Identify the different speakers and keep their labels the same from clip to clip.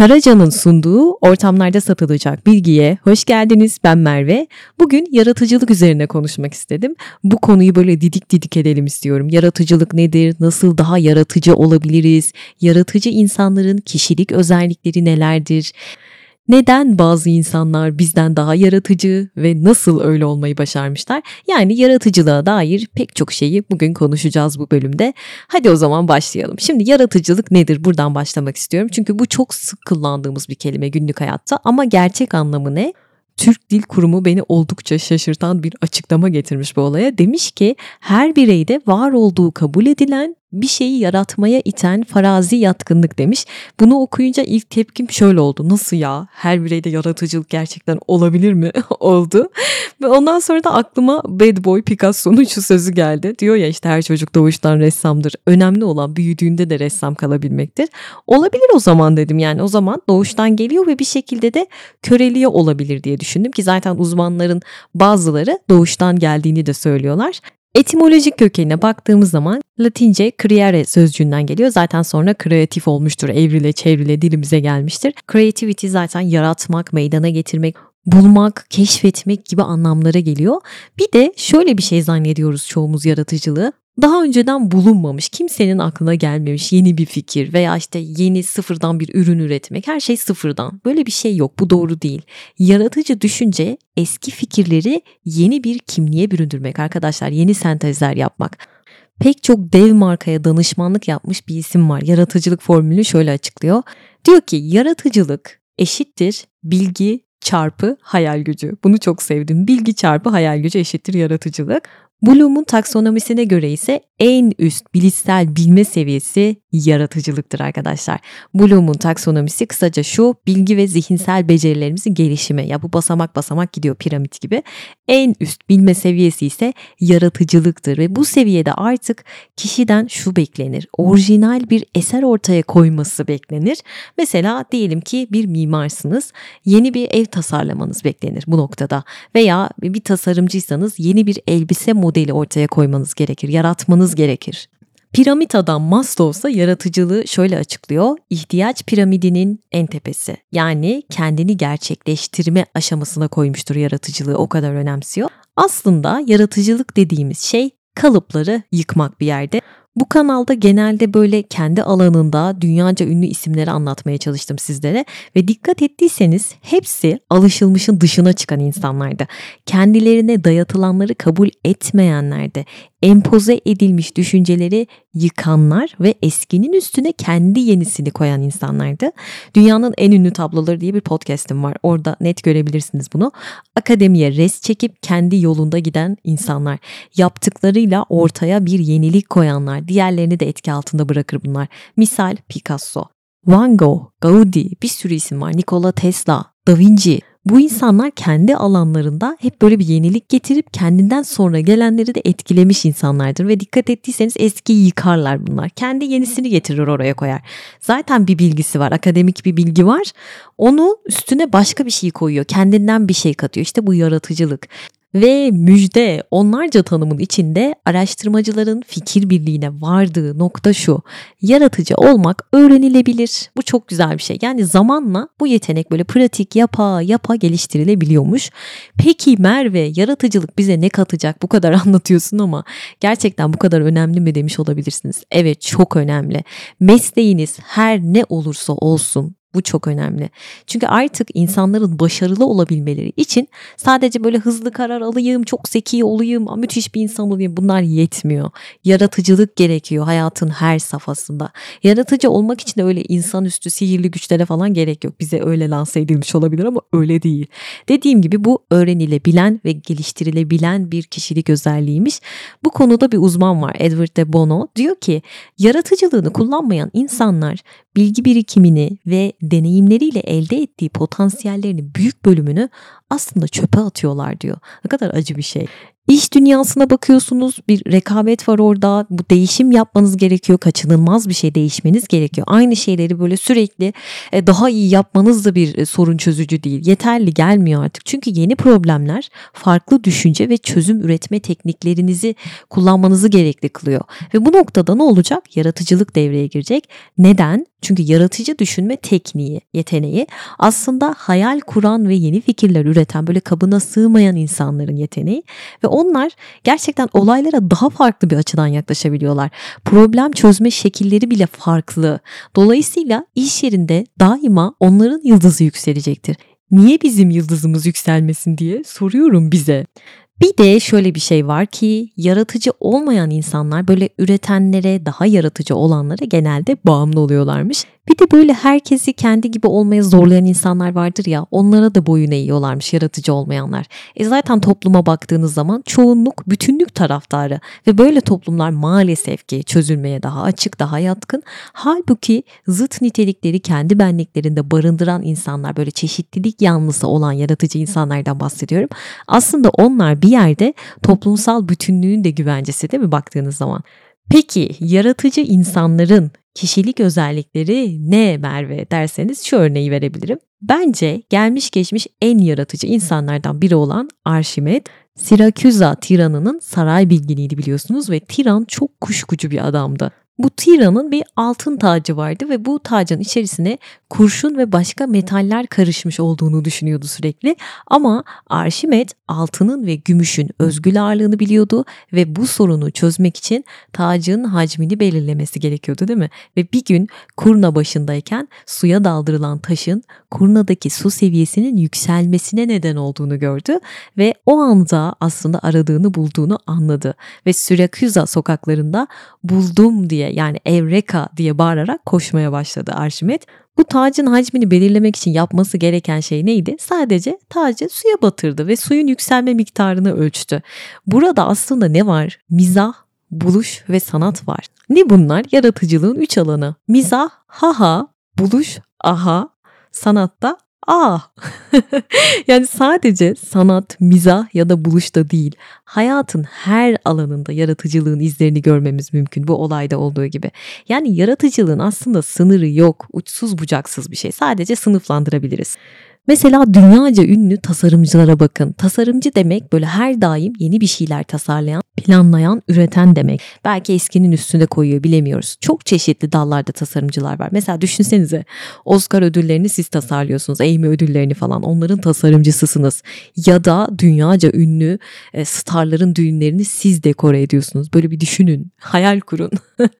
Speaker 1: Karaca'nın sunduğu ortamlarda satılacak bilgiye hoş geldiniz. Ben Merve. Bugün yaratıcılık üzerine konuşmak istedim. Bu konuyu böyle didik didik edelim istiyorum. Yaratıcılık nedir? Nasıl daha yaratıcı olabiliriz? Yaratıcı insanların kişilik özellikleri nelerdir? Neden bazı insanlar bizden daha yaratıcı ve nasıl öyle olmayı başarmışlar? Yani yaratıcılığa dair pek çok şeyi bugün konuşacağız bu bölümde. Hadi o zaman başlayalım. Şimdi yaratıcılık nedir? Buradan başlamak istiyorum. Çünkü bu çok sık kullandığımız bir kelime günlük hayatta ama gerçek anlamı ne? Türk Dil Kurumu beni oldukça şaşırtan bir açıklama getirmiş bu olaya. Demiş ki her bireyde var olduğu kabul edilen bir şeyi yaratmaya iten farazi yatkınlık demiş. Bunu okuyunca ilk tepkim şöyle oldu. Nasıl ya? Her bireyde yaratıcılık gerçekten olabilir mi? oldu. Ve ondan sonra da aklıma Bad Boy Picasso'nun şu sözü geldi. Diyor ya işte her çocuk doğuştan ressamdır. Önemli olan büyüdüğünde de ressam kalabilmektir. Olabilir o zaman dedim yani. O zaman doğuştan geliyor ve bir şekilde de köreliğe olabilir diye düşündüm ki zaten uzmanların bazıları doğuştan geldiğini de söylüyorlar. Etimolojik kökenine baktığımız zaman Latince creare sözcüğünden geliyor. Zaten sonra kreatif olmuştur. Evrile çevrile dilimize gelmiştir. Creativity zaten yaratmak, meydana getirmek, bulmak, keşfetmek gibi anlamlara geliyor. Bir de şöyle bir şey zannediyoruz çoğumuz yaratıcılığı daha önceden bulunmamış, kimsenin aklına gelmemiş yeni bir fikir veya işte yeni sıfırdan bir ürün üretmek. Her şey sıfırdan. Böyle bir şey yok. Bu doğru değil. Yaratıcı düşünce eski fikirleri yeni bir kimliğe büründürmek arkadaşlar. Yeni sentezler yapmak. Pek çok dev markaya danışmanlık yapmış bir isim var. Yaratıcılık formülünü şöyle açıklıyor. Diyor ki yaratıcılık eşittir bilgi çarpı hayal gücü. Bunu çok sevdim. Bilgi çarpı hayal gücü eşittir yaratıcılık. Bloom'un taksonomisine göre ise en üst bilişsel bilme seviyesi yaratıcılıktır arkadaşlar. Bloom'un taksonomisi kısaca şu bilgi ve zihinsel becerilerimizin gelişimi. Ya bu basamak basamak gidiyor piramit gibi. En üst bilme seviyesi ise yaratıcılıktır ve bu seviyede artık kişiden şu beklenir. Orijinal bir eser ortaya koyması beklenir. Mesela diyelim ki bir mimarsınız. Yeni bir ev tasarlamanız beklenir bu noktada. Veya bir tasarımcıysanız yeni bir elbise modeli ortaya koymanız gerekir. Yaratmanız gerekir. Piramit adam Maslow ise yaratıcılığı şöyle açıklıyor. İhtiyaç piramidinin en tepesi. Yani kendini gerçekleştirme aşamasına koymuştur yaratıcılığı o kadar önemsiyor. Aslında yaratıcılık dediğimiz şey kalıpları yıkmak bir yerde. Bu kanalda genelde böyle kendi alanında dünyaca ünlü isimleri anlatmaya çalıştım sizlere ve dikkat ettiyseniz hepsi alışılmışın dışına çıkan insanlardı. Kendilerine dayatılanları kabul etmeyenlerdi empoze edilmiş düşünceleri yıkanlar ve eskinin üstüne kendi yenisini koyan insanlardı. Dünyanın en ünlü tabloları diye bir podcast'im var. Orada net görebilirsiniz bunu. Akademiye res çekip kendi yolunda giden insanlar. Yaptıklarıyla ortaya bir yenilik koyanlar. Diğerlerini de etki altında bırakır bunlar. Misal Picasso. Van Gogh, Gaudi bir sürü isim var. Nikola Tesla, Da Vinci, bu insanlar kendi alanlarında hep böyle bir yenilik getirip kendinden sonra gelenleri de etkilemiş insanlardır ve dikkat ettiyseniz eskiyi yıkarlar bunlar. Kendi yenisini getirir oraya koyar. Zaten bir bilgisi var, akademik bir bilgi var. Onu üstüne başka bir şey koyuyor, kendinden bir şey katıyor. İşte bu yaratıcılık. Ve müjde onlarca tanımın içinde araştırmacıların fikir birliğine vardığı nokta şu. Yaratıcı olmak öğrenilebilir. Bu çok güzel bir şey. Yani zamanla bu yetenek böyle pratik yapa yapa geliştirilebiliyormuş. Peki Merve yaratıcılık bize ne katacak bu kadar anlatıyorsun ama gerçekten bu kadar önemli mi demiş olabilirsiniz. Evet çok önemli. Mesleğiniz her ne olursa olsun bu çok önemli. Çünkü artık insanların başarılı olabilmeleri için sadece böyle hızlı karar alayım, çok zeki olayım, müthiş bir insan olayım bunlar yetmiyor. Yaratıcılık gerekiyor hayatın her safhasında. Yaratıcı olmak için de öyle insanüstü sihirli güçlere falan gerek yok. Bize öyle lanse edilmiş olabilir ama öyle değil. Dediğim gibi bu öğrenilebilen ve geliştirilebilen bir kişilik özelliğiymiş. Bu konuda bir uzman var Edward de Bono. Diyor ki yaratıcılığını kullanmayan insanlar bilgi birikimini ve deneyimleriyle elde ettiği potansiyellerinin büyük bölümünü aslında çöpe atıyorlar diyor. Ne kadar acı bir şey. İş dünyasına bakıyorsunuz bir rekabet var orada. Bu değişim yapmanız gerekiyor. Kaçınılmaz bir şey değişmeniz gerekiyor. Aynı şeyleri böyle sürekli e, daha iyi yapmanız da bir e, sorun çözücü değil. Yeterli gelmiyor artık. Çünkü yeni problemler farklı düşünce ve çözüm üretme tekniklerinizi kullanmanızı gerekli kılıyor. Ve bu noktada ne olacak? Yaratıcılık devreye girecek. Neden? Çünkü yaratıcı düşünme tekniği, yeteneği aslında hayal kuran ve yeni fikirler üreten böyle kabına sığmayan insanların yeteneği ve onlar gerçekten olaylara daha farklı bir açıdan yaklaşabiliyorlar. Problem çözme şekilleri bile farklı. Dolayısıyla iş yerinde daima onların yıldızı yükselecektir. Niye bizim yıldızımız yükselmesin diye soruyorum bize. Bir de şöyle bir şey var ki yaratıcı olmayan insanlar böyle üretenlere daha yaratıcı olanlara genelde bağımlı oluyorlarmış. Bir de böyle herkesi kendi gibi olmaya zorlayan insanlar vardır ya onlara da boyun eğiyorlarmış yaratıcı olmayanlar. E zaten topluma baktığınız zaman çoğunluk bütünlük taraftarı ve böyle toplumlar maalesef ki çözülmeye daha açık daha yatkın. Halbuki zıt nitelikleri kendi benliklerinde barındıran insanlar böyle çeşitlilik yanlısı olan yaratıcı insanlardan bahsediyorum. Aslında onlar bir yerde toplumsal bütünlüğün de güvencesi değil mi baktığınız zaman? Peki yaratıcı insanların kişilik özellikleri ne Merve derseniz şu örneği verebilirim. Bence gelmiş geçmiş en yaratıcı insanlardan biri olan Arşimet, Siraküza tiranının saray bilginiydi biliyorsunuz ve tiran çok kuşkucu bir adamdı. Bu tiranın bir altın tacı vardı ve bu tacın içerisine kurşun ve başka metaller karışmış olduğunu düşünüyordu sürekli. Ama Arşimet altının ve gümüşün özgül ağırlığını biliyordu ve bu sorunu çözmek için tacın hacmini belirlemesi gerekiyordu değil mi? Ve bir gün kurna başındayken suya daldırılan taşın kurnadaki su seviyesinin yükselmesine neden olduğunu gördü ve o anda aslında aradığını bulduğunu anladı ve Syrakusa sokaklarında buldum diye yani Evreka diye bağırarak koşmaya başladı Arşimet. Bu tacın hacmini belirlemek için yapması gereken şey neydi? Sadece tacı suya batırdı ve suyun yükselme miktarını ölçtü. Burada aslında ne var? Mizah, buluş ve sanat var. Ne bunlar? Yaratıcılığın üç alanı. Mizah, haha, buluş, aha, sanatta ah yani sadece sanat, mizah ya da buluşta değil hayatın her alanında yaratıcılığın izlerini görmemiz mümkün bu olayda olduğu gibi. Yani yaratıcılığın aslında sınırı yok, uçsuz bucaksız bir şey. Sadece sınıflandırabiliriz. Mesela dünyaca ünlü tasarımcılara bakın. Tasarımcı demek böyle her daim yeni bir şeyler tasarlayan, planlayan, üreten demek. Belki eskinin üstünde koyuyor bilemiyoruz. Çok çeşitli dallarda tasarımcılar var. Mesela düşünsenize Oscar ödüllerini siz tasarlıyorsunuz. Emmy ödüllerini falan onların tasarımcısısınız. Ya da dünyaca ünlü e, starların düğünlerini siz dekore ediyorsunuz. Böyle bir düşünün. Hayal kurun.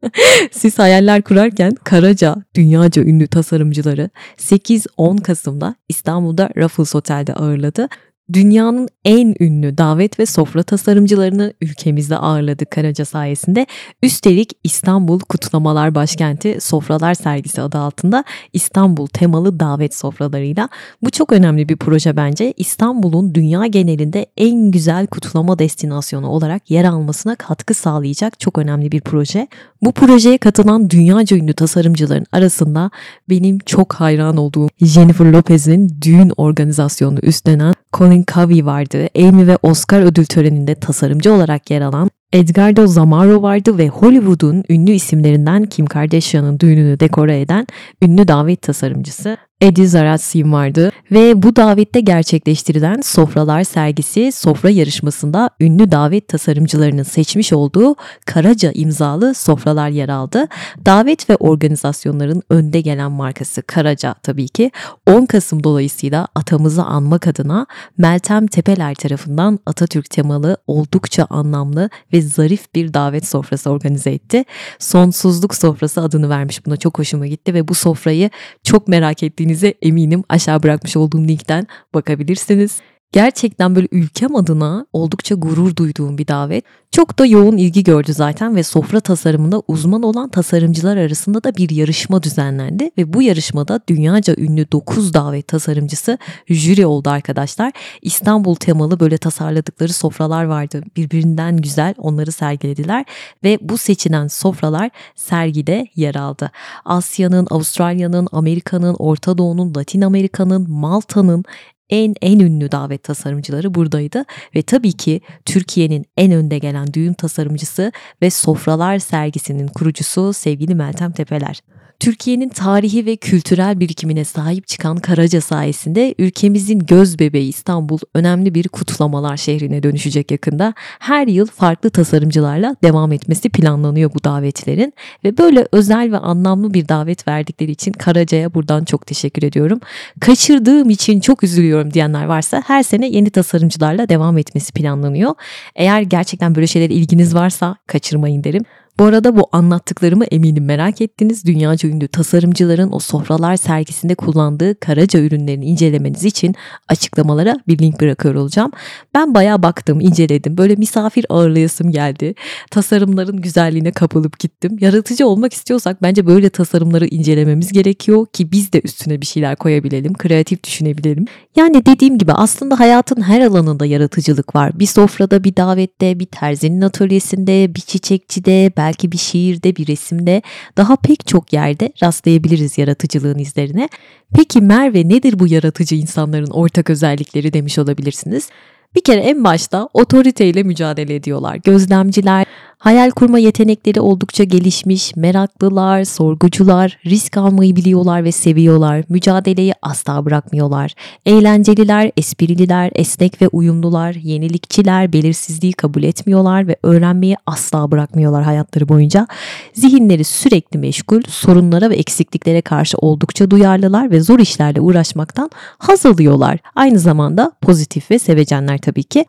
Speaker 1: siz hayaller kurarken Karaca dünyaca ünlü tasarımcıları 8-10 Kasım'da İstanbul İstanbul'da Raffles Otel'de ağırladı dünyanın en ünlü davet ve sofra tasarımcılarını ülkemizde ağırladı Karaca sayesinde. Üstelik İstanbul Kutlamalar Başkenti Sofralar Sergisi adı altında İstanbul temalı davet sofralarıyla. Bu çok önemli bir proje bence. İstanbul'un dünya genelinde en güzel kutlama destinasyonu olarak yer almasına katkı sağlayacak çok önemli bir proje. Bu projeye katılan dünyaca ünlü tasarımcıların arasında benim çok hayran olduğum Jennifer Lopez'in düğün organizasyonunu üstlenen Colin Covey vardı. Emmy ve Oscar ödül töreninde tasarımcı olarak yer alan Edgardo Zamaro vardı ve Hollywood'un ünlü isimlerinden Kim Kardashian'ın düğününü dekore eden ünlü davet tasarımcısı Eddie Zaratsin vardı ve bu davette gerçekleştirilen Sofralar sergisi sofra yarışmasında ünlü davet tasarımcılarının seçmiş olduğu Karaca imzalı sofralar yer aldı. Davet ve organizasyonların önde gelen markası Karaca tabii ki 10 Kasım dolayısıyla atamızı anmak adına Meltem Tepeler tarafından Atatürk temalı oldukça anlamlı ve zarif bir davet sofrası organize etti. Sonsuzluk sofrası adını vermiş buna çok hoşuma gitti ve bu sofrayı çok merak ettiğini istediğinize eminim aşağı bırakmış olduğum linkten bakabilirsiniz. Gerçekten böyle ülkem adına oldukça gurur duyduğum bir davet. Çok da yoğun ilgi gördü zaten ve sofra tasarımında uzman olan tasarımcılar arasında da bir yarışma düzenlendi ve bu yarışmada dünyaca ünlü 9 davet tasarımcısı jüri oldu arkadaşlar. İstanbul temalı böyle tasarladıkları sofralar vardı. Birbirinden güzel onları sergilediler ve bu seçilen sofralar sergide yer aldı. Asya'nın, Avustralya'nın, Amerika'nın, Orta Doğu'nun, Latin Amerika'nın, Malta'nın en en ünlü davet tasarımcıları buradaydı ve tabii ki Türkiye'nin en önde gelen düğün tasarımcısı ve sofralar sergisinin kurucusu sevgili Meltem Tepeler. Türkiye'nin tarihi ve kültürel birikimine sahip çıkan Karaca sayesinde ülkemizin göz bebeği İstanbul önemli bir kutlamalar şehrine dönüşecek yakında. Her yıl farklı tasarımcılarla devam etmesi planlanıyor bu davetlerin ve böyle özel ve anlamlı bir davet verdikleri için Karaca'ya buradan çok teşekkür ediyorum. Kaçırdığım için çok üzülüyorum diyenler varsa her sene yeni tasarımcılarla devam etmesi planlanıyor. Eğer gerçekten böyle şeylere ilginiz varsa kaçırmayın derim. Bu arada bu anlattıklarımı eminim merak ettiniz. Dünyaca ünlü tasarımcıların o sofralar sergisinde kullandığı Karaca ürünlerini incelemeniz için açıklamalara bir link bırakıyor olacağım. Ben bayağı baktım, inceledim. Böyle misafir ağırlayasım geldi. Tasarımların güzelliğine kapılıp gittim. Yaratıcı olmak istiyorsak bence böyle tasarımları incelememiz gerekiyor ki biz de üstüne bir şeyler koyabilelim, kreatif düşünebilelim. Yani dediğim gibi aslında hayatın her alanında yaratıcılık var. Bir sofrada, bir davette, bir terzinin atölyesinde, bir çiçekçide, belki belki bir şiirde, bir resimde, daha pek çok yerde rastlayabiliriz yaratıcılığın izlerine. Peki Merve nedir bu yaratıcı insanların ortak özellikleri demiş olabilirsiniz. Bir kere en başta otoriteyle mücadele ediyorlar. Gözlemciler, Hayal kurma yetenekleri oldukça gelişmiş, meraklılar, sorgucular, risk almayı biliyorlar ve seviyorlar. Mücadeleyi asla bırakmıyorlar. Eğlenceliler, esprililer, esnek ve uyumlular, yenilikçiler, belirsizliği kabul etmiyorlar ve öğrenmeyi asla bırakmıyorlar hayatları boyunca. Zihinleri sürekli meşgul, sorunlara ve eksikliklere karşı oldukça duyarlılar ve zor işlerle uğraşmaktan haz alıyorlar. Aynı zamanda pozitif ve sevecenler tabii ki.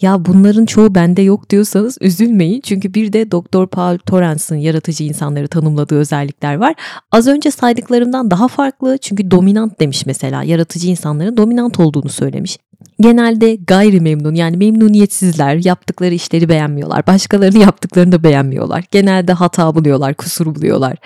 Speaker 1: Ya bunların çoğu bende yok diyorsanız üzülmeyin. Çünkü bir de Dr. Paul Torrance'ın yaratıcı insanları tanımladığı özellikler var. Az önce saydıklarımdan daha farklı çünkü dominant demiş mesela. Yaratıcı insanların dominant olduğunu söylemiş genelde gayri memnun yani memnuniyetsizler yaptıkları işleri beğenmiyorlar. Başkalarını yaptıklarını da beğenmiyorlar. Genelde hata buluyorlar, kusur buluyorlar.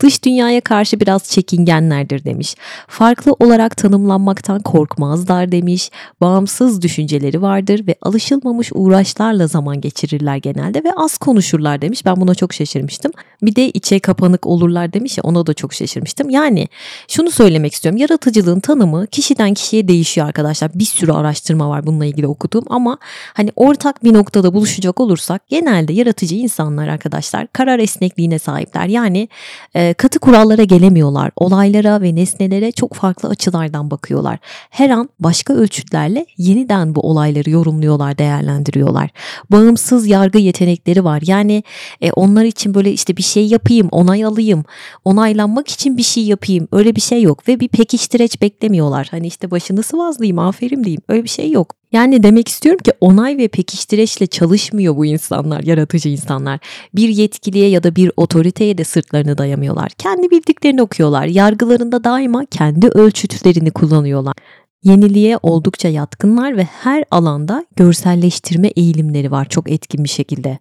Speaker 1: Dış dünyaya karşı biraz çekingenlerdir demiş. Farklı olarak tanımlanmaktan korkmazlar demiş. Bağımsız düşünceleri vardır ve alışılmamış uğraşlarla zaman geçirirler genelde ve az konuşurlar demiş. Ben buna çok şaşırmıştım. Bir de içe kapanık olurlar demiş ya ona da çok şaşırmıştım. Yani şunu söylemek istiyorum. Yaratıcılığın tanımı kişiden kişiye değişiyor arkadaşlar. Bir sürü araştırma var bununla ilgili okuduğum ama hani ortak bir noktada buluşacak olursak genelde yaratıcı insanlar arkadaşlar karar esnekliğine sahipler. Yani e, katı kurallara gelemiyorlar. Olaylara ve nesnelere çok farklı açılardan bakıyorlar. Her an başka ölçütlerle yeniden bu olayları yorumluyorlar, değerlendiriyorlar. Bağımsız yargı yetenekleri var. Yani e, onlar için böyle işte bir şey yapayım, onay alayım, onaylanmak için bir şey yapayım. Öyle bir şey yok ve bir pekiştireç beklemiyorlar. Hani işte başını sıvazlayayım, aferin diyeyim. Öyle bir şey yok. Yani demek istiyorum ki onay ve pekiştireçle çalışmıyor bu insanlar, yaratıcı insanlar. Bir yetkiliye ya da bir otoriteye de sırtlarını dayamıyorlar. Kendi bildiklerini okuyorlar. Yargılarında daima kendi ölçütlerini kullanıyorlar. Yeniliğe oldukça yatkınlar ve her alanda görselleştirme eğilimleri var çok etkin bir şekilde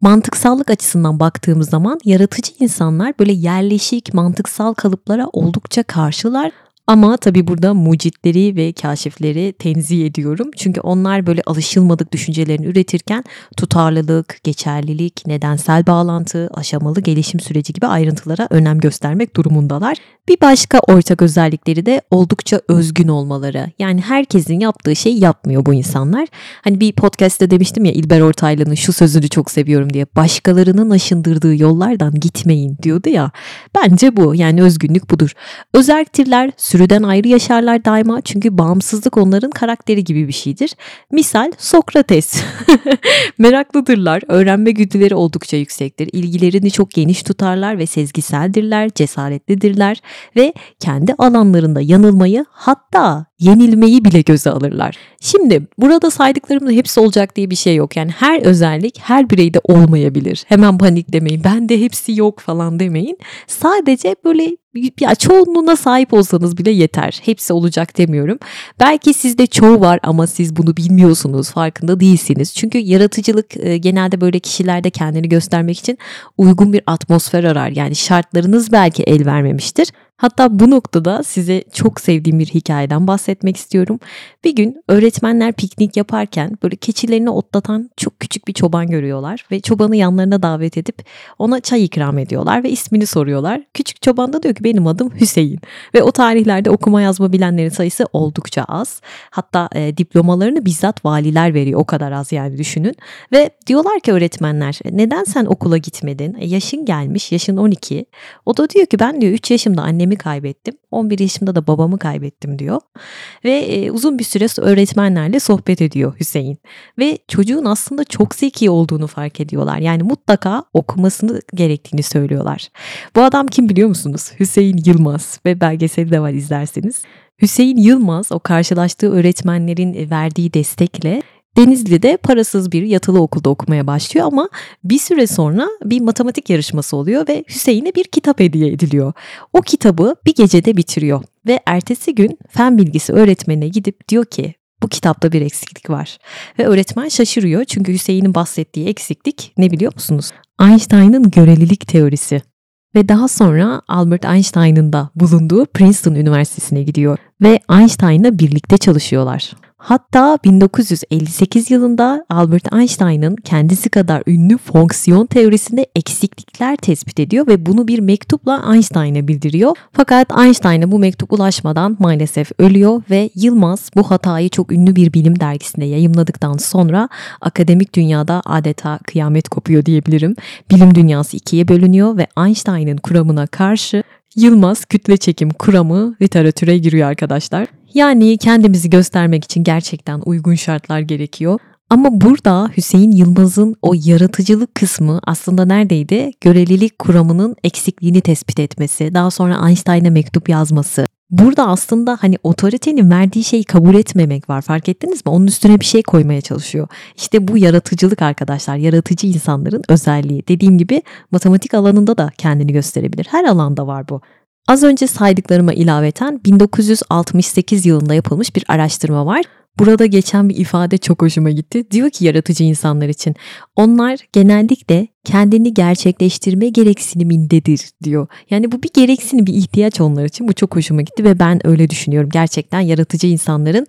Speaker 1: mantıksallık açısından baktığımız zaman yaratıcı insanlar böyle yerleşik mantıksal kalıplara oldukça karşılar ama tabi burada mucitleri ve kaşifleri tenzih ediyorum. Çünkü onlar böyle alışılmadık düşüncelerini üretirken tutarlılık, geçerlilik, nedensel bağlantı, aşamalı gelişim süreci gibi ayrıntılara önem göstermek durumundalar. Bir başka ortak özellikleri de oldukça özgün olmaları. Yani herkesin yaptığı şey yapmıyor bu insanlar. Hani bir podcast'te demiştim ya İlber Ortaylı'nın şu sözünü çok seviyorum diye. Başkalarının aşındırdığı yollardan gitmeyin diyordu ya. Bence bu yani özgünlük budur. Özelliktirler sürüden ayrı yaşarlar daima çünkü bağımsızlık onların karakteri gibi bir şeydir. Misal Sokrates. Meraklıdırlar, öğrenme güdüleri oldukça yüksektir. İlgilerini çok geniş tutarlar ve sezgiseldirler, cesaretlidirler ve kendi alanlarında yanılmayı hatta yenilmeyi bile göze alırlar. Şimdi burada saydıklarımda hepsi olacak diye bir şey yok. Yani her özellik her bireyde olmayabilir. Hemen paniklemeyin. Bende hepsi yok falan demeyin. Sadece böyle ya çoğunluğuna sahip olsanız bile yeter. Hepsi olacak demiyorum. Belki sizde çoğu var ama siz bunu bilmiyorsunuz, farkında değilsiniz. Çünkü yaratıcılık e, genelde böyle kişilerde kendini göstermek için uygun bir atmosfer arar. Yani şartlarınız belki el vermemiştir. Hatta bu noktada size çok sevdiğim bir hikayeden bahsetmek istiyorum. Bir gün öğretmenler piknik yaparken böyle keçilerini otlatan çok küçük bir çoban görüyorlar ve çobanı yanlarına davet edip ona çay ikram ediyorlar ve ismini soruyorlar. Küçük çoban da diyor ki benim adım Hüseyin ve o tarihlerde okuma yazma bilenlerin sayısı oldukça az. Hatta e, diplomalarını bizzat valiler veriyor o kadar az yani düşünün ve diyorlar ki öğretmenler neden sen okula gitmedin? E, yaşın gelmiş yaşın 12. O da diyor ki ben diyor 3 yaşımda annemi annemi kaybettim. 11 yaşımda da babamı kaybettim diyor. Ve e, uzun bir süre öğretmenlerle sohbet ediyor Hüseyin. Ve çocuğun aslında çok zeki olduğunu fark ediyorlar. Yani mutlaka okumasını gerektiğini söylüyorlar. Bu adam kim biliyor musunuz? Hüseyin Yılmaz ve belgeseli de var izlerseniz. Hüseyin Yılmaz o karşılaştığı öğretmenlerin verdiği destekle Denizli'de parasız bir yatılı okulda okumaya başlıyor ama bir süre sonra bir matematik yarışması oluyor ve Hüseyin'e bir kitap hediye ediliyor. O kitabı bir gecede bitiriyor ve ertesi gün fen bilgisi öğretmenine gidip diyor ki bu kitapta bir eksiklik var. Ve öğretmen şaşırıyor çünkü Hüseyin'in bahsettiği eksiklik ne biliyor musunuz? Einstein'ın görelilik teorisi. Ve daha sonra Albert Einstein'ın da bulunduğu Princeton Üniversitesi'ne gidiyor ve Einstein'la birlikte çalışıyorlar. Hatta 1958 yılında Albert Einstein'ın kendisi kadar ünlü fonksiyon teorisinde eksiklikler tespit ediyor ve bunu bir mektupla Einstein'a bildiriyor. Fakat Einstein'a bu mektup ulaşmadan maalesef ölüyor ve Yılmaz bu hatayı çok ünlü bir bilim dergisinde yayımladıktan sonra akademik dünyada adeta kıyamet kopuyor diyebilirim. Bilim dünyası ikiye bölünüyor ve Einstein'ın kuramına karşı Yılmaz kütle çekim kuramı literatüre giriyor arkadaşlar. Yani kendimizi göstermek için gerçekten uygun şartlar gerekiyor. Ama burada Hüseyin Yılmaz'ın o yaratıcılık kısmı aslında neredeydi? Görelilik kuramının eksikliğini tespit etmesi, daha sonra Einstein'a mektup yazması. Burada aslında hani otoritenin verdiği şeyi kabul etmemek var fark ettiniz mi? Onun üstüne bir şey koymaya çalışıyor. İşte bu yaratıcılık arkadaşlar, yaratıcı insanların özelliği. Dediğim gibi matematik alanında da kendini gösterebilir. Her alanda var bu. Az önce saydıklarıma ilaveten 1968 yılında yapılmış bir araştırma var. Burada geçen bir ifade çok hoşuma gitti. Diyor ki yaratıcı insanlar için onlar genellikle kendini gerçekleştirme gereksinimindedir diyor. Yani bu bir gereksinim, bir ihtiyaç onlar için. Bu çok hoşuma gitti ve ben öyle düşünüyorum. Gerçekten yaratıcı insanların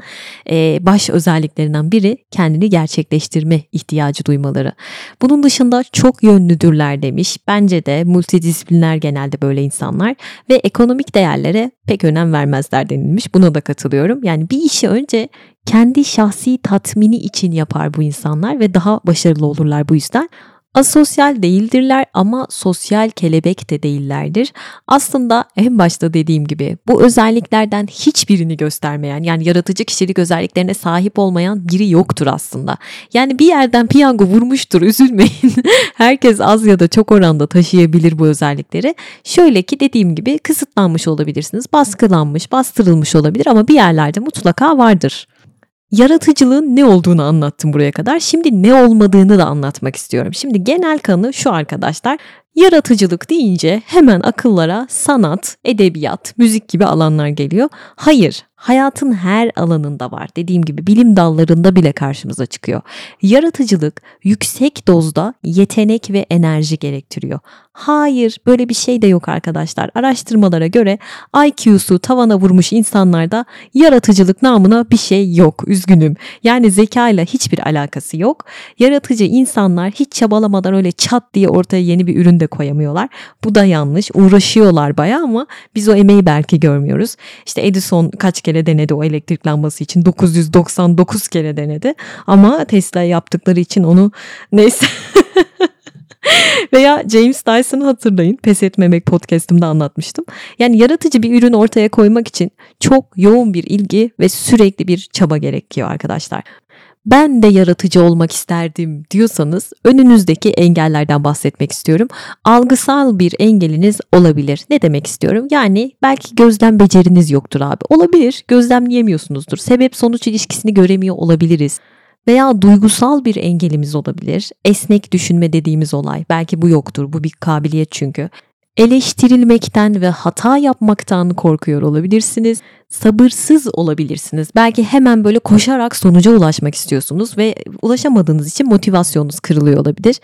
Speaker 1: e, baş özelliklerinden biri kendini gerçekleştirme ihtiyacı duymaları. Bunun dışında çok yönlüdürler demiş. Bence de multidisipliner genelde böyle insanlar ve ekonomik değerlere pek önem vermezler denilmiş. Buna da katılıyorum. Yani bir işi önce kendi şahsi tatmini için yapar bu insanlar ve daha başarılı olurlar bu yüzden. Asosyal değildirler ama sosyal kelebek de değillerdir. Aslında en başta dediğim gibi bu özelliklerden hiçbirini göstermeyen yani yaratıcı kişilik özelliklerine sahip olmayan biri yoktur aslında. Yani bir yerden piyango vurmuştur üzülmeyin. Herkes az ya da çok oranda taşıyabilir bu özellikleri. Şöyle ki dediğim gibi kısıtlanmış olabilirsiniz, baskılanmış, bastırılmış olabilir ama bir yerlerde mutlaka vardır yaratıcılığın ne olduğunu anlattım buraya kadar. Şimdi ne olmadığını da anlatmak istiyorum. Şimdi genel kanı şu arkadaşlar. Yaratıcılık deyince hemen akıllara sanat, edebiyat, müzik gibi alanlar geliyor. Hayır, hayatın her alanında var. Dediğim gibi bilim dallarında bile karşımıza çıkıyor. Yaratıcılık yüksek dozda yetenek ve enerji gerektiriyor. Hayır böyle bir şey de yok arkadaşlar. Araştırmalara göre IQ'su tavana vurmuş insanlarda yaratıcılık namına bir şey yok. Üzgünüm. Yani zeka ile hiçbir alakası yok. Yaratıcı insanlar hiç çabalamadan öyle çat diye ortaya yeni bir ürün de koyamıyorlar. Bu da yanlış. Uğraşıyorlar baya ama biz o emeği belki görmüyoruz. İşte Edison kaç kere denedi o elektrik lambası için? 999 kere denedi. Ama Tesla yaptıkları için onu neyse Veya James Dyson'ı hatırlayın. Pes etmemek podcastımda anlatmıştım. Yani yaratıcı bir ürün ortaya koymak için çok yoğun bir ilgi ve sürekli bir çaba gerekiyor arkadaşlar ben de yaratıcı olmak isterdim diyorsanız önünüzdeki engellerden bahsetmek istiyorum. Algısal bir engeliniz olabilir. Ne demek istiyorum? Yani belki gözlem beceriniz yoktur abi. Olabilir. Gözlemleyemiyorsunuzdur. Sebep sonuç ilişkisini göremiyor olabiliriz veya duygusal bir engelimiz olabilir. Esnek düşünme dediğimiz olay. Belki bu yoktur. Bu bir kabiliyet çünkü. Eleştirilmekten ve hata yapmaktan korkuyor olabilirsiniz. Sabırsız olabilirsiniz. Belki hemen böyle koşarak sonuca ulaşmak istiyorsunuz ve ulaşamadığınız için motivasyonunuz kırılıyor olabilir.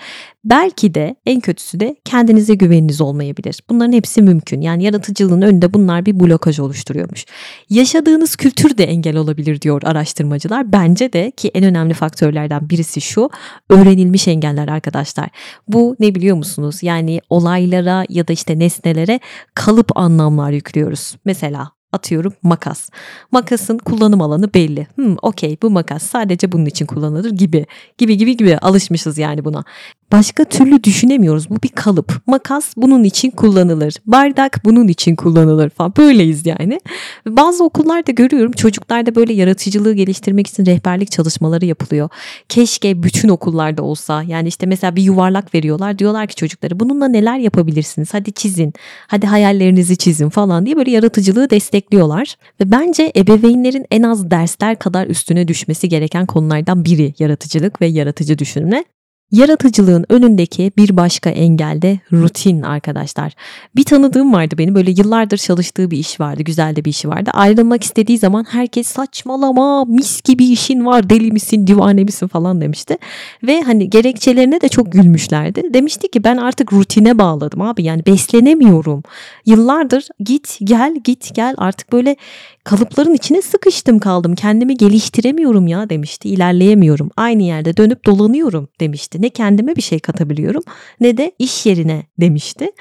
Speaker 1: Belki de en kötüsü de kendinize güveniniz olmayabilir. Bunların hepsi mümkün. Yani yaratıcılığın önünde bunlar bir blokaj oluşturuyormuş. Yaşadığınız kültür de engel olabilir diyor araştırmacılar. Bence de ki en önemli faktörlerden birisi şu öğrenilmiş engeller arkadaşlar. Bu ne biliyor musunuz? Yani olaylara ya da işte nesnelere kalıp anlamlar yüklüyoruz. Mesela atıyorum makas. Makasın kullanım alanı belli. Hmm, okey bu makas sadece bunun için kullanılır gibi. Gibi gibi gibi alışmışız yani buna. Başka türlü düşünemiyoruz. Bu bir kalıp. Makas bunun için kullanılır. Bardak bunun için kullanılır falan. Böyleyiz yani. Bazı okullarda görüyorum çocuklarda böyle yaratıcılığı geliştirmek için rehberlik çalışmaları yapılıyor. Keşke bütün okullarda olsa. Yani işte mesela bir yuvarlak veriyorlar. Diyorlar ki çocuklara bununla neler yapabilirsiniz? Hadi çizin. Hadi hayallerinizi çizin falan diye böyle yaratıcılığı destekliyorlar. Ve bence ebeveynlerin en az dersler kadar üstüne düşmesi gereken konulardan biri yaratıcılık ve yaratıcı düşünme. Yaratıcılığın önündeki bir başka engel de rutin arkadaşlar. Bir tanıdığım vardı benim böyle yıllardır çalıştığı bir iş vardı. Güzel de bir işi vardı. Ayrılmak istediği zaman herkes saçmalama mis gibi işin var deli misin divane misin falan demişti. Ve hani gerekçelerine de çok gülmüşlerdi. Demişti ki ben artık rutine bağladım abi yani beslenemiyorum. Yıllardır git gel git gel artık böyle kalıpların içine sıkıştım kaldım. Kendimi geliştiremiyorum ya demişti. İlerleyemiyorum. Aynı yerde dönüp dolanıyorum demişti. Ne kendime bir şey katabiliyorum ne de iş yerine demişti.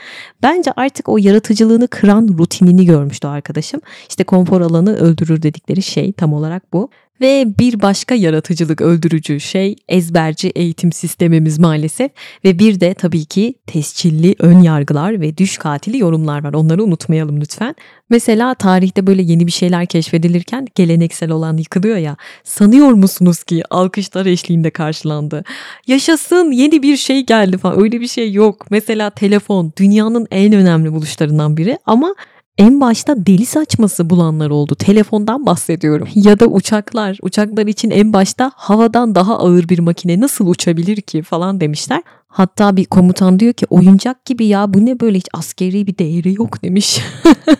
Speaker 1: Bence artık o yaratıcılığını kıran rutinini görmüştü arkadaşım. İşte konfor alanı öldürür dedikleri şey tam olarak bu. Ve bir başka yaratıcılık öldürücü şey ezberci eğitim sistemimiz maalesef ve bir de tabii ki tescilli ön yargılar ve düş katili yorumlar var. Onları unutmayalım lütfen. Mesela tarihte böyle yeni bir şeyler keşfedilirken geleneksel olan yıkılıyor ya. Sanıyor musunuz ki alkışlar eşliğinde karşılandı? Yaşasın yeni bir şey geldi falan. Öyle bir şey yok. Mesela telefon dünyanın en önemli buluşlarından biri ama en başta deli saçması bulanlar oldu. Telefondan bahsediyorum. Ya da uçaklar. Uçaklar için en başta havadan daha ağır bir makine nasıl uçabilir ki falan demişler. Hatta bir komutan diyor ki oyuncak gibi ya bu ne böyle hiç askeri bir değeri yok demiş.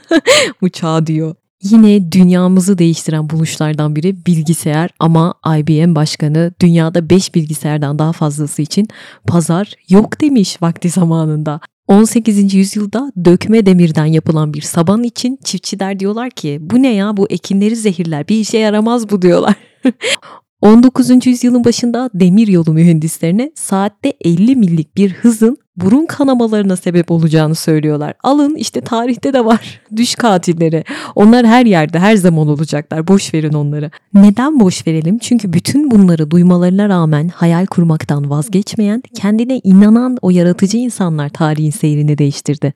Speaker 1: Uçağı diyor. Yine dünyamızı değiştiren buluşlardan biri bilgisayar ama IBM başkanı dünyada 5 bilgisayardan daha fazlası için pazar yok demiş vakti zamanında. 18. yüzyılda dökme demirden yapılan bir saban için çiftçiler diyorlar ki bu ne ya bu ekinleri zehirler bir işe yaramaz bu diyorlar. 19. yüzyılın başında demir yolu mühendislerine saatte 50 millik bir hızın burun kanamalarına sebep olacağını söylüyorlar. Alın işte tarihte de var. Düş katilleri. Onlar her yerde her zaman olacaklar. Boş verin onları. Neden boş verelim? Çünkü bütün bunları duymalarına rağmen hayal kurmaktan vazgeçmeyen, kendine inanan o yaratıcı insanlar tarihin seyrini değiştirdi.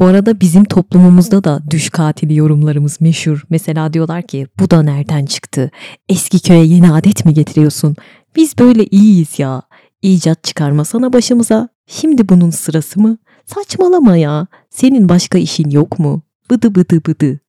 Speaker 1: Bu arada bizim toplumumuzda da düş katili yorumlarımız meşhur. Mesela diyorlar ki bu da nereden çıktı? Eski köye yeni adet mi getiriyorsun? Biz böyle iyiyiz ya. İcat çıkarmasana başımıza. Şimdi bunun sırası mı? Saçmalama ya. Senin başka işin yok mu? Bıdı bıdı bıdı.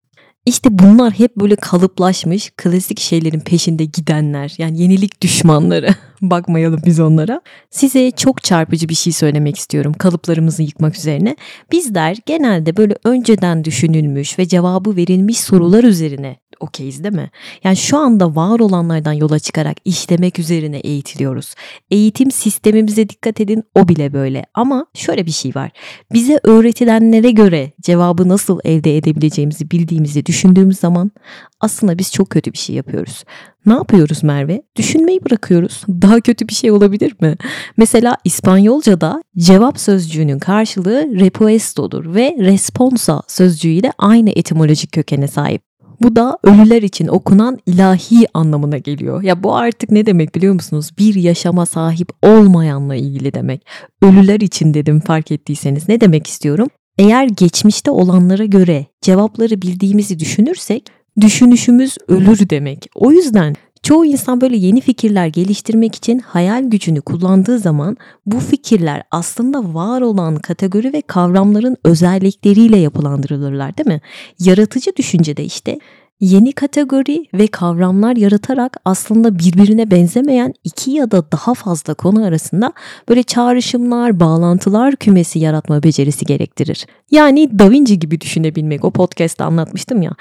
Speaker 1: İşte bunlar hep böyle kalıplaşmış klasik şeylerin peşinde gidenler. Yani yenilik düşmanları. Bakmayalım biz onlara. Size çok çarpıcı bir şey söylemek istiyorum kalıplarımızı yıkmak üzerine. Bizler genelde böyle önceden düşünülmüş ve cevabı verilmiş sorular üzerine okeyiz değil mi? Yani şu anda var olanlardan yola çıkarak işlemek üzerine eğitiliyoruz. Eğitim sistemimize dikkat edin o bile böyle. Ama şöyle bir şey var. Bize öğretilenlere göre cevabı nasıl elde edebileceğimizi bildiğimizi düşündüğümüz zaman aslında biz çok kötü bir şey yapıyoruz. Ne yapıyoruz Merve? Düşünmeyi bırakıyoruz. Daha kötü bir şey olabilir mi? Mesela İspanyolca'da cevap sözcüğünün karşılığı repuesto'dur ve responsa sözcüğüyle aynı etimolojik kökene sahip. Bu da ölüler için okunan ilahi anlamına geliyor. Ya bu artık ne demek biliyor musunuz? Bir yaşama sahip olmayanla ilgili demek. Ölüler için dedim fark ettiyseniz. Ne demek istiyorum? Eğer geçmişte olanlara göre cevapları bildiğimizi düşünürsek düşünüşümüz ölür demek. O yüzden Çoğu insan böyle yeni fikirler geliştirmek için hayal gücünü kullandığı zaman bu fikirler aslında var olan kategori ve kavramların özellikleriyle yapılandırılırlar değil mi? Yaratıcı düşüncede işte Yeni kategori ve kavramlar yaratarak aslında birbirine benzemeyen iki ya da daha fazla konu arasında böyle çağrışımlar, bağlantılar kümesi yaratma becerisi gerektirir. Yani Da Vinci gibi düşünebilmek o podcast'te anlatmıştım ya.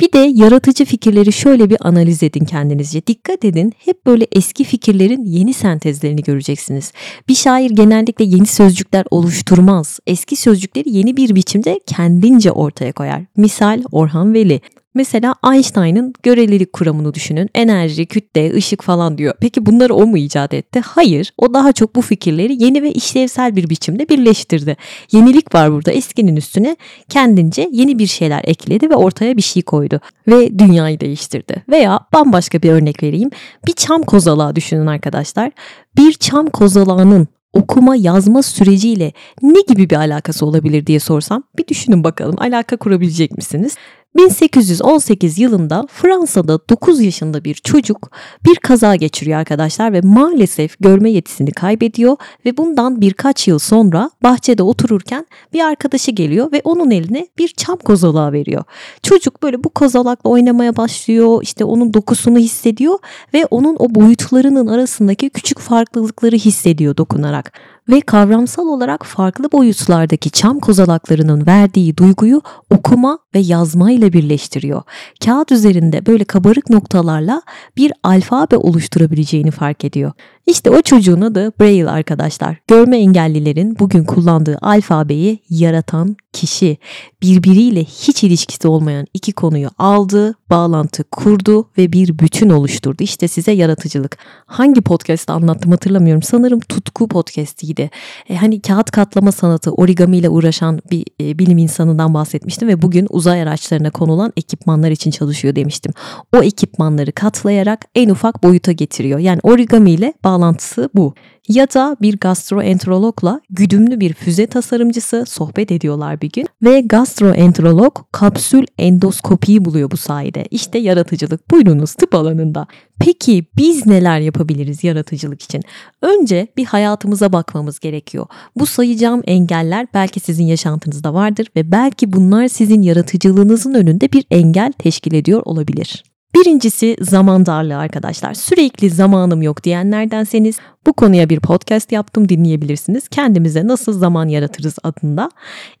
Speaker 1: Bir de yaratıcı fikirleri şöyle bir analiz edin kendinizce. Dikkat edin hep böyle eski fikirlerin yeni sentezlerini göreceksiniz. Bir şair genellikle yeni sözcükler oluşturmaz. Eski sözcükleri yeni bir biçimde kendince ortaya koyar. Misal Orhan Veli. Mesela Einstein'ın görelilik kuramını düşünün. Enerji, kütle, ışık falan diyor. Peki bunları o mu icat etti? Hayır. O daha çok bu fikirleri yeni ve işlevsel bir biçimde birleştirdi. Yenilik var burada. Eskinin üstüne kendince yeni bir şeyler ekledi ve ortaya bir şey koydu. Ve dünyayı değiştirdi. Veya bambaşka bir örnek vereyim. Bir çam kozalağı düşünün arkadaşlar. Bir çam kozalağının okuma yazma süreciyle ne gibi bir alakası olabilir diye sorsam bir düşünün bakalım alaka kurabilecek misiniz? 1818 yılında Fransa'da 9 yaşında bir çocuk bir kaza geçiriyor arkadaşlar ve maalesef görme yetisini kaybediyor ve bundan birkaç yıl sonra bahçede otururken bir arkadaşı geliyor ve onun eline bir çam kozalağı veriyor. Çocuk böyle bu kozalakla oynamaya başlıyor işte onun dokusunu hissediyor ve onun o boyutlarının arasındaki küçük farklılıkları hissediyor dokunarak ve kavramsal olarak farklı boyutlardaki çam kozalaklarının verdiği duyguyu okuma ve yazma ile birleştiriyor. Kağıt üzerinde böyle kabarık noktalarla bir alfabe oluşturabileceğini fark ediyor. İşte o çocuğun adı Braille arkadaşlar. Görme engellilerin bugün kullandığı alfabeyi yaratan kişi birbiriyle hiç ilişkisi olmayan iki konuyu aldı, bağlantı kurdu ve bir bütün oluşturdu. İşte size yaratıcılık. Hangi podcast'ta anlattım hatırlamıyorum. Sanırım Tutku podcast'iydi. E, hani kağıt katlama sanatı, origami ile uğraşan bir e, bilim insanından bahsetmiştim ve bugün uzay araçlarına konulan ekipmanlar için çalışıyor demiştim. O ekipmanları katlayarak en ufak boyuta getiriyor. Yani origami ile bağlantısı bu ya da bir gastroenterologla güdümlü bir füze tasarımcısı sohbet ediyorlar bir gün ve gastroenterolog kapsül endoskopiyi buluyor bu sayede. İşte yaratıcılık buyurunuz tıp alanında. Peki biz neler yapabiliriz yaratıcılık için? Önce bir hayatımıza bakmamız gerekiyor. Bu sayacağım engeller belki sizin yaşantınızda vardır ve belki bunlar sizin yaratıcılığınızın önünde bir engel teşkil ediyor olabilir. Birincisi zaman darlığı arkadaşlar. Sürekli zamanım yok diyenlerdenseniz bu konuya bir podcast yaptım dinleyebilirsiniz. Kendimize nasıl zaman yaratırız adında.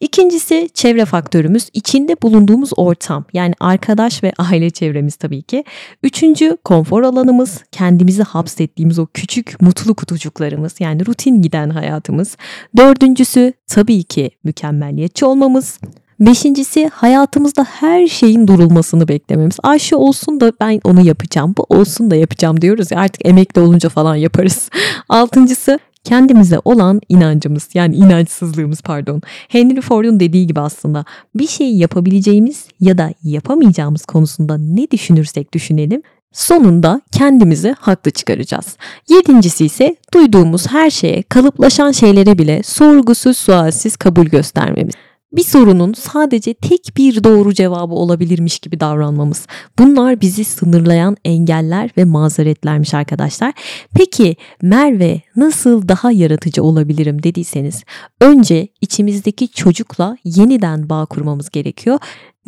Speaker 1: İkincisi çevre faktörümüz. içinde bulunduğumuz ortam yani arkadaş ve aile çevremiz tabii ki. Üçüncü konfor alanımız. Kendimizi hapsettiğimiz o küçük mutlu kutucuklarımız yani rutin giden hayatımız. Dördüncüsü tabii ki mükemmeliyetçi olmamız. Beşincisi hayatımızda her şeyin durulmasını beklememiz. Ayşe olsun da ben onu yapacağım, bu olsun da yapacağım diyoruz ya artık emekli olunca falan yaparız. Altıncısı kendimize olan inancımız yani inançsızlığımız pardon. Henry Ford'un dediği gibi aslında bir şeyi yapabileceğimiz ya da yapamayacağımız konusunda ne düşünürsek düşünelim sonunda kendimizi haklı çıkaracağız. Yedincisi ise duyduğumuz her şeye, kalıplaşan şeylere bile sorgusuz sualsiz kabul göstermemiz bir sorunun sadece tek bir doğru cevabı olabilirmiş gibi davranmamız. Bunlar bizi sınırlayan engeller ve mazeretlermiş arkadaşlar. Peki Merve nasıl daha yaratıcı olabilirim dediyseniz önce içimizdeki çocukla yeniden bağ kurmamız gerekiyor.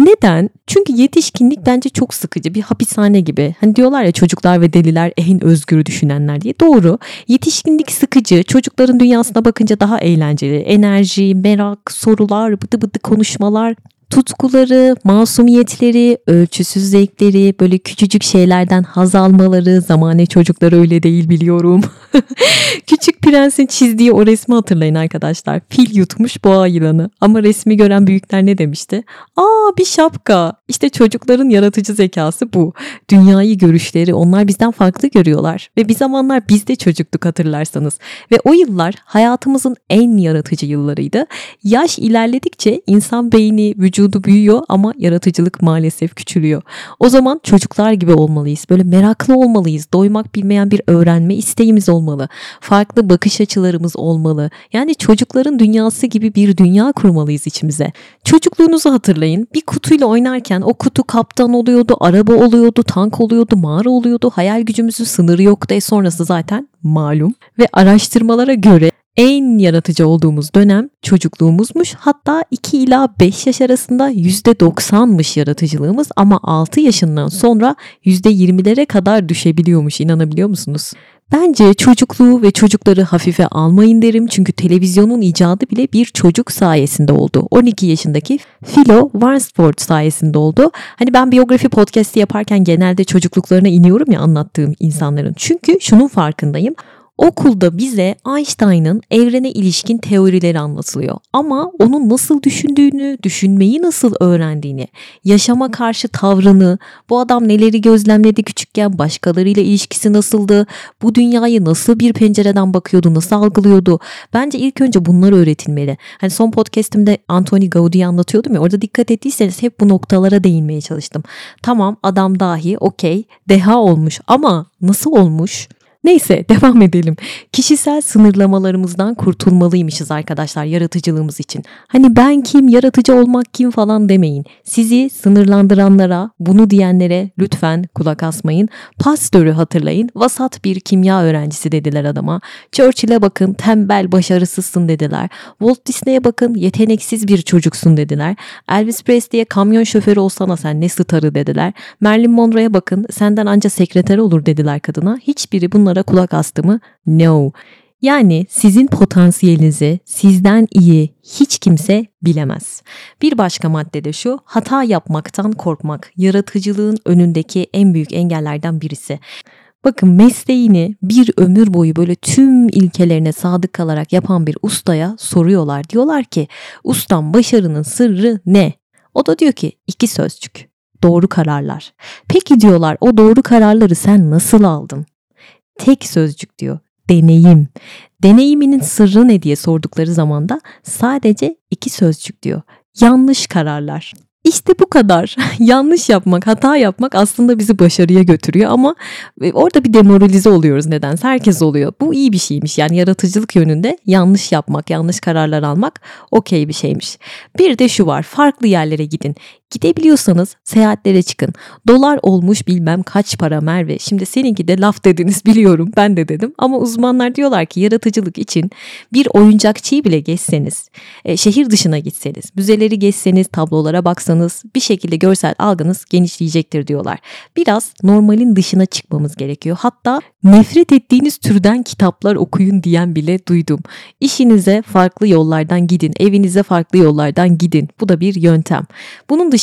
Speaker 1: Neden? Çünkü yetişkinlik bence çok sıkıcı bir hapishane gibi. Hani diyorlar ya çocuklar ve deliler en özgür düşünenler diye. Doğru. Yetişkinlik sıkıcı. Çocukların dünyasına bakınca daha eğlenceli. Enerji, merak, sorular, bıdı bıdı konuşmalar tutkuları, masumiyetleri, ölçüsüz zevkleri, böyle küçücük şeylerden haz almaları, zamane çocuklar öyle değil biliyorum. Küçük Prens'in çizdiği o resmi hatırlayın arkadaşlar. Fil yutmuş boğa yılanı. Ama resmi gören büyükler ne demişti? Aa bir şapka. İşte çocukların yaratıcı zekası bu. Dünyayı görüşleri onlar bizden farklı görüyorlar. Ve bir zamanlar biz de çocuktuk hatırlarsanız. Ve o yıllar hayatımızın en yaratıcı yıllarıydı. Yaş ilerledikçe insan beyni, vücudu büyüyor ama yaratıcılık maalesef küçülüyor. O zaman çocuklar gibi olmalıyız. Böyle meraklı olmalıyız. Doymak bilmeyen bir öğrenme isteğimiz olmalı. Farklı bakış açılarımız olmalı. Yani çocukların dünyası gibi bir dünya kurmalıyız içimize. Çocukluğunuzu hatırlayın. Bir kutuyla oynarken o kutu kaptan oluyordu, araba oluyordu, tank oluyordu, mağara oluyordu. Hayal gücümüzün sınırı yoktu. E sonrası zaten malum. Ve araştırmalara göre en yaratıcı olduğumuz dönem çocukluğumuzmuş. Hatta 2 ila 5 yaş arasında %90'mış yaratıcılığımız ama 6 yaşından sonra %20'lere kadar düşebiliyormuş inanabiliyor musunuz? Bence çocukluğu ve çocukları hafife almayın derim çünkü televizyonun icadı bile bir çocuk sayesinde oldu. 12 yaşındaki Philo Warnsford sayesinde oldu. Hani ben biyografi podcast'i yaparken genelde çocukluklarına iniyorum ya anlattığım insanların. Çünkü şunun farkındayım. Okulda bize Einstein'ın evrene ilişkin teorileri anlatılıyor. Ama onun nasıl düşündüğünü, düşünmeyi nasıl öğrendiğini, yaşama karşı tavrını, bu adam neleri gözlemledi küçükken, başkalarıyla ilişkisi nasıldı, bu dünyayı nasıl bir pencereden bakıyordu, nasıl algılıyordu. Bence ilk önce bunlar öğretilmeli. Hani son podcast'imde Anthony Gaudi'yi anlatıyordum ya orada dikkat ettiyseniz hep bu noktalara değinmeye çalıştım. Tamam adam dahi okey deha olmuş ama nasıl olmuş? Neyse devam edelim. Kişisel sınırlamalarımızdan kurtulmalıymışız arkadaşlar yaratıcılığımız için. Hani ben kim, yaratıcı olmak kim falan demeyin. Sizi sınırlandıranlara, bunu diyenlere lütfen kulak asmayın. Pastörü hatırlayın. Vasat bir kimya öğrencisi dediler adama. Churchill'e bakın tembel başarısızsın dediler. Walt Disney'e bakın yeteneksiz bir çocuksun dediler. Elvis Presley'e kamyon şoförü olsana sen ne starı dediler. Marilyn Monroe'ya bakın senden anca sekreter olur dediler kadına. Hiçbiri bunlar bunlara kulak astı mı? No. Yani sizin potansiyelinizi sizden iyi hiç kimse bilemez. Bir başka madde de şu, hata yapmaktan korkmak yaratıcılığın önündeki en büyük engellerden birisi. Bakın mesleğini bir ömür boyu böyle tüm ilkelerine sadık kalarak yapan bir ustaya soruyorlar. Diyorlar ki ustam başarının sırrı ne? O da diyor ki iki sözcük. Doğru kararlar. Peki diyorlar o doğru kararları sen nasıl aldın? Tek sözcük diyor. Deneyim. Deneyiminin sırrı ne diye sordukları zaman da sadece iki sözcük diyor. Yanlış kararlar. İşte bu kadar. Yanlış yapmak, hata yapmak aslında bizi başarıya götürüyor ama e, orada bir demoralize oluyoruz nedense. Herkes oluyor. Bu iyi bir şeymiş. Yani yaratıcılık yönünde yanlış yapmak, yanlış kararlar almak okey bir şeymiş. Bir de şu var. Farklı yerlere gidin. Gidebiliyorsanız seyahatlere çıkın. Dolar olmuş bilmem kaç para Merve. Şimdi seninki de laf dediniz biliyorum ben de dedim. Ama uzmanlar diyorlar ki yaratıcılık için bir oyuncakçıyı bile geçseniz, e, şehir dışına gitseniz, müzeleri geçseniz, tablolara baksanız bir şekilde görsel algınız genişleyecektir diyorlar. Biraz normalin dışına çıkmamız gerekiyor. Hatta nefret ettiğiniz türden kitaplar okuyun diyen bile duydum. İşinize farklı yollardan gidin, evinize farklı yollardan gidin. Bu da bir yöntem. Bunun dışında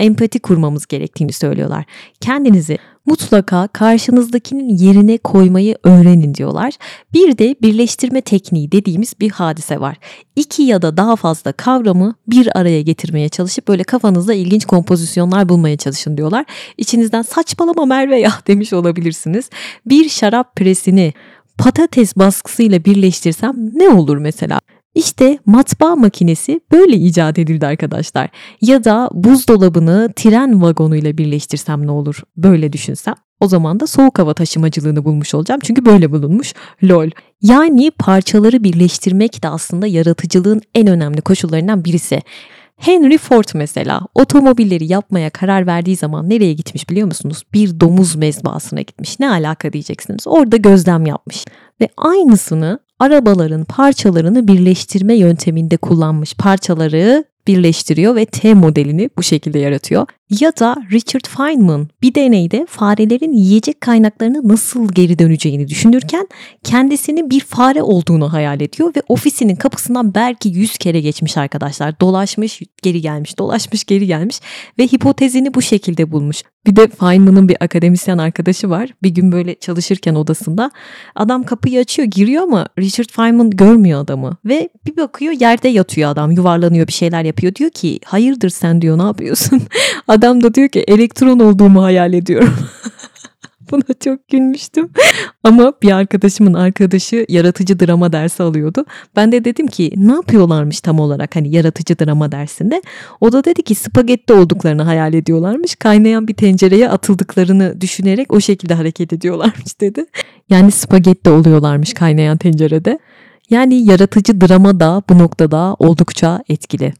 Speaker 1: empati kurmamız gerektiğini söylüyorlar. Kendinizi mutlaka karşınızdakinin yerine koymayı öğrenin diyorlar. Bir de birleştirme tekniği dediğimiz bir hadise var. İki ya da daha fazla kavramı bir araya getirmeye çalışıp böyle kafanızda ilginç kompozisyonlar bulmaya çalışın diyorlar. İçinizden saçmalama Merve ya demiş olabilirsiniz. Bir şarap presini patates baskısıyla birleştirsem ne olur mesela? İşte matbaa makinesi böyle icat edildi arkadaşlar. Ya da buzdolabını tren vagonuyla birleştirsem ne olur? Böyle düşünsem. O zaman da soğuk hava taşımacılığını bulmuş olacağım. Çünkü böyle bulunmuş. Lol. Yani parçaları birleştirmek de aslında yaratıcılığın en önemli koşullarından birisi. Henry Ford mesela otomobilleri yapmaya karar verdiği zaman nereye gitmiş biliyor musunuz? Bir domuz mezbasına gitmiş. Ne alaka diyeceksiniz. Orada gözlem yapmış. Ve aynısını arabaların parçalarını birleştirme yönteminde kullanmış parçaları birleştiriyor ve T modelini bu şekilde yaratıyor. Ya da Richard Feynman bir deneyde farelerin yiyecek kaynaklarını nasıl geri döneceğini düşünürken kendisinin bir fare olduğunu hayal ediyor ve ofisinin kapısından belki 100 kere geçmiş arkadaşlar. Dolaşmış, geri gelmiş, dolaşmış, geri gelmiş ve hipotezini bu şekilde bulmuş. Bir de Feynman'ın bir akademisyen arkadaşı var. Bir gün böyle çalışırken odasında adam kapıyı açıyor, giriyor ama Richard Feynman görmüyor adamı ve bir bakıyor yerde yatıyor adam, yuvarlanıyor, bir şeyler yapıyor. Diyor ki, "Hayırdır sen?" diyor. "Ne yapıyorsun?" Adam da diyor ki elektron olduğumu hayal ediyorum. Buna çok gülmüştüm. Ama bir arkadaşımın arkadaşı yaratıcı drama dersi alıyordu. Ben de dedim ki ne yapıyorlarmış tam olarak hani yaratıcı drama dersinde. O da dedi ki spagetti olduklarını hayal ediyorlarmış. Kaynayan bir tencereye atıldıklarını düşünerek o şekilde hareket ediyorlarmış dedi. Yani spagetti oluyorlarmış kaynayan tencerede. Yani yaratıcı drama da bu noktada oldukça etkili.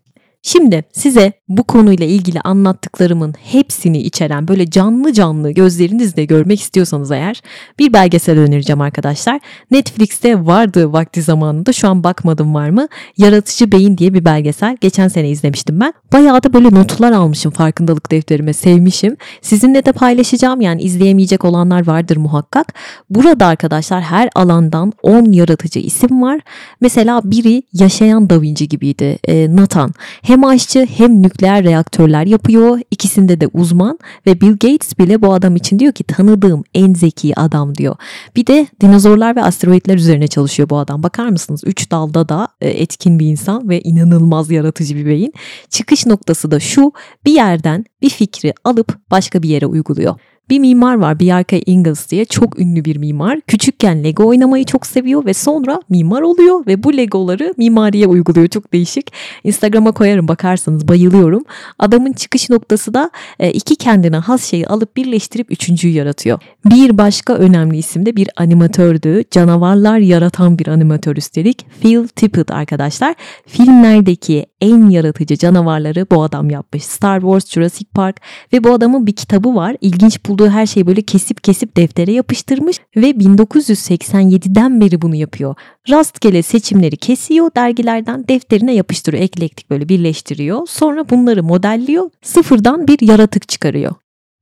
Speaker 1: Şimdi size bu konuyla ilgili anlattıklarımın hepsini içeren böyle canlı canlı gözlerinizle görmek istiyorsanız eğer bir belgesel önereceğim arkadaşlar. Netflix'te vardı vakti zamanında şu an bakmadım var mı? Yaratıcı Beyin diye bir belgesel. Geçen sene izlemiştim ben. Bayağı da böyle notlar almışım farkındalık defterime sevmişim. Sizinle de paylaşacağım yani izleyemeyecek olanlar vardır muhakkak. Burada arkadaşlar her alandan 10 yaratıcı isim var. Mesela biri yaşayan Da Vinci gibiydi. E, Nathan. Hem aşçı hem nükleer reaktörler yapıyor. İkisinde de uzman ve Bill Gates bile bu adam için diyor ki tanıdığım en zeki adam diyor. Bir de dinozorlar ve asteroitler üzerine çalışıyor bu adam. Bakar mısınız? Üç dalda da e, etkin bir insan ve inanılmaz yaratıcı bir beyin. Çıkış noktası da şu bir yerden bir fikri alıp başka bir yere uyguluyor. Bir mimar var Bjarke Ingels diye çok ünlü bir mimar. Küçükken Lego oynamayı çok seviyor ve sonra mimar oluyor ve bu Legoları mimariye uyguluyor. Çok değişik. Instagram'a koyarım bakarsanız bayılıyorum. Adamın çıkış noktası da e, iki kendine has şeyi alıp birleştirip üçüncüyü yaratıyor. Bir başka önemli isim de bir animatördü. Canavarlar yaratan bir animatör üstelik. Phil Tippett arkadaşlar. Filmlerdeki en yaratıcı canavarları bu adam yapmış. Star Wars, Jurassic Park ve bu adamın bir kitabı var. İlginç bulduğu her şeyi böyle kesip kesip deftere yapıştırmış ve 1987'den beri bunu yapıyor. Rastgele seçimleri kesiyor, dergilerden defterine yapıştırıyor. Eklektik böyle birleştiriyor. Sonra bunları modelliyor, sıfırdan bir yaratık çıkarıyor.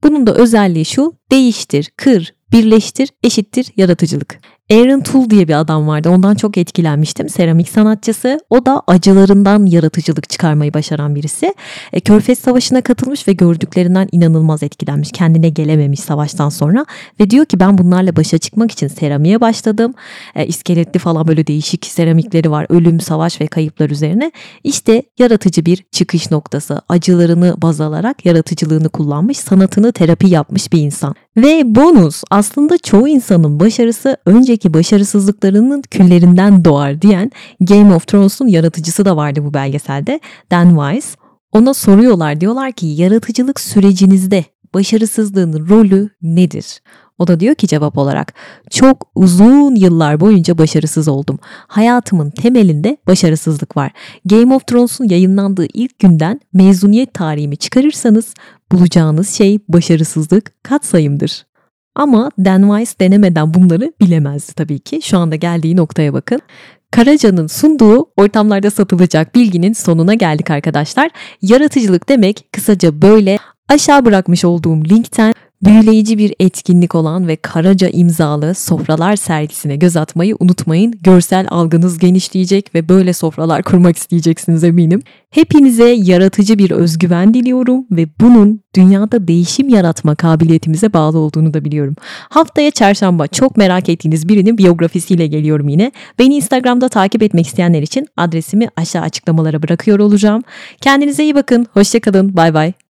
Speaker 1: Bunun da özelliği şu, değiştir, kır, birleştir eşittir yaratıcılık. Aaron Toole diye bir adam vardı. Ondan çok etkilenmiştim. Seramik sanatçısı. O da acılarından yaratıcılık çıkarmayı başaran birisi. E, Körfez Savaşı'na katılmış ve gördüklerinden inanılmaz etkilenmiş. Kendine gelememiş savaştan sonra. Ve diyor ki ben bunlarla başa çıkmak için seramiğe başladım. E, iskeletli falan böyle değişik seramikleri var. Ölüm, savaş ve kayıplar üzerine. İşte yaratıcı bir çıkış noktası. Acılarını baz alarak yaratıcılığını kullanmış. Sanatını terapi yapmış bir insan. Ve bonus aslında çoğu insanın başarısı önceki başarısızlıklarının küllerinden doğar diyen Game of Thrones'un yaratıcısı da vardı bu belgeselde Dan Wise. Ona soruyorlar diyorlar ki yaratıcılık sürecinizde başarısızlığın rolü nedir? O da diyor ki cevap olarak çok uzun yıllar boyunca başarısız oldum. Hayatımın temelinde başarısızlık var. Game of Thrones'un yayınlandığı ilk günden mezuniyet tarihimi çıkarırsanız bulacağınız şey başarısızlık katsayımdır. Ama Dan Weiss denemeden bunları bilemezdi tabii ki. Şu anda geldiği noktaya bakın. Karaca'nın sunduğu ortamlarda satılacak bilginin sonuna geldik arkadaşlar. Yaratıcılık demek kısaca böyle aşağı bırakmış olduğum linkten büyüleyici bir etkinlik olan ve Karaca imzalı sofralar sergisine göz atmayı unutmayın. Görsel algınız genişleyecek ve böyle sofralar kurmak isteyeceksiniz eminim. Hepinize yaratıcı bir özgüven diliyorum ve bunun dünyada değişim yaratma kabiliyetimize bağlı olduğunu da biliyorum. Haftaya çarşamba çok merak ettiğiniz birinin biyografisiyle geliyorum yine. Beni Instagram'da takip etmek isteyenler için adresimi aşağı açıklamalara bırakıyor olacağım. Kendinize iyi bakın. Hoşçakalın. Bay bay.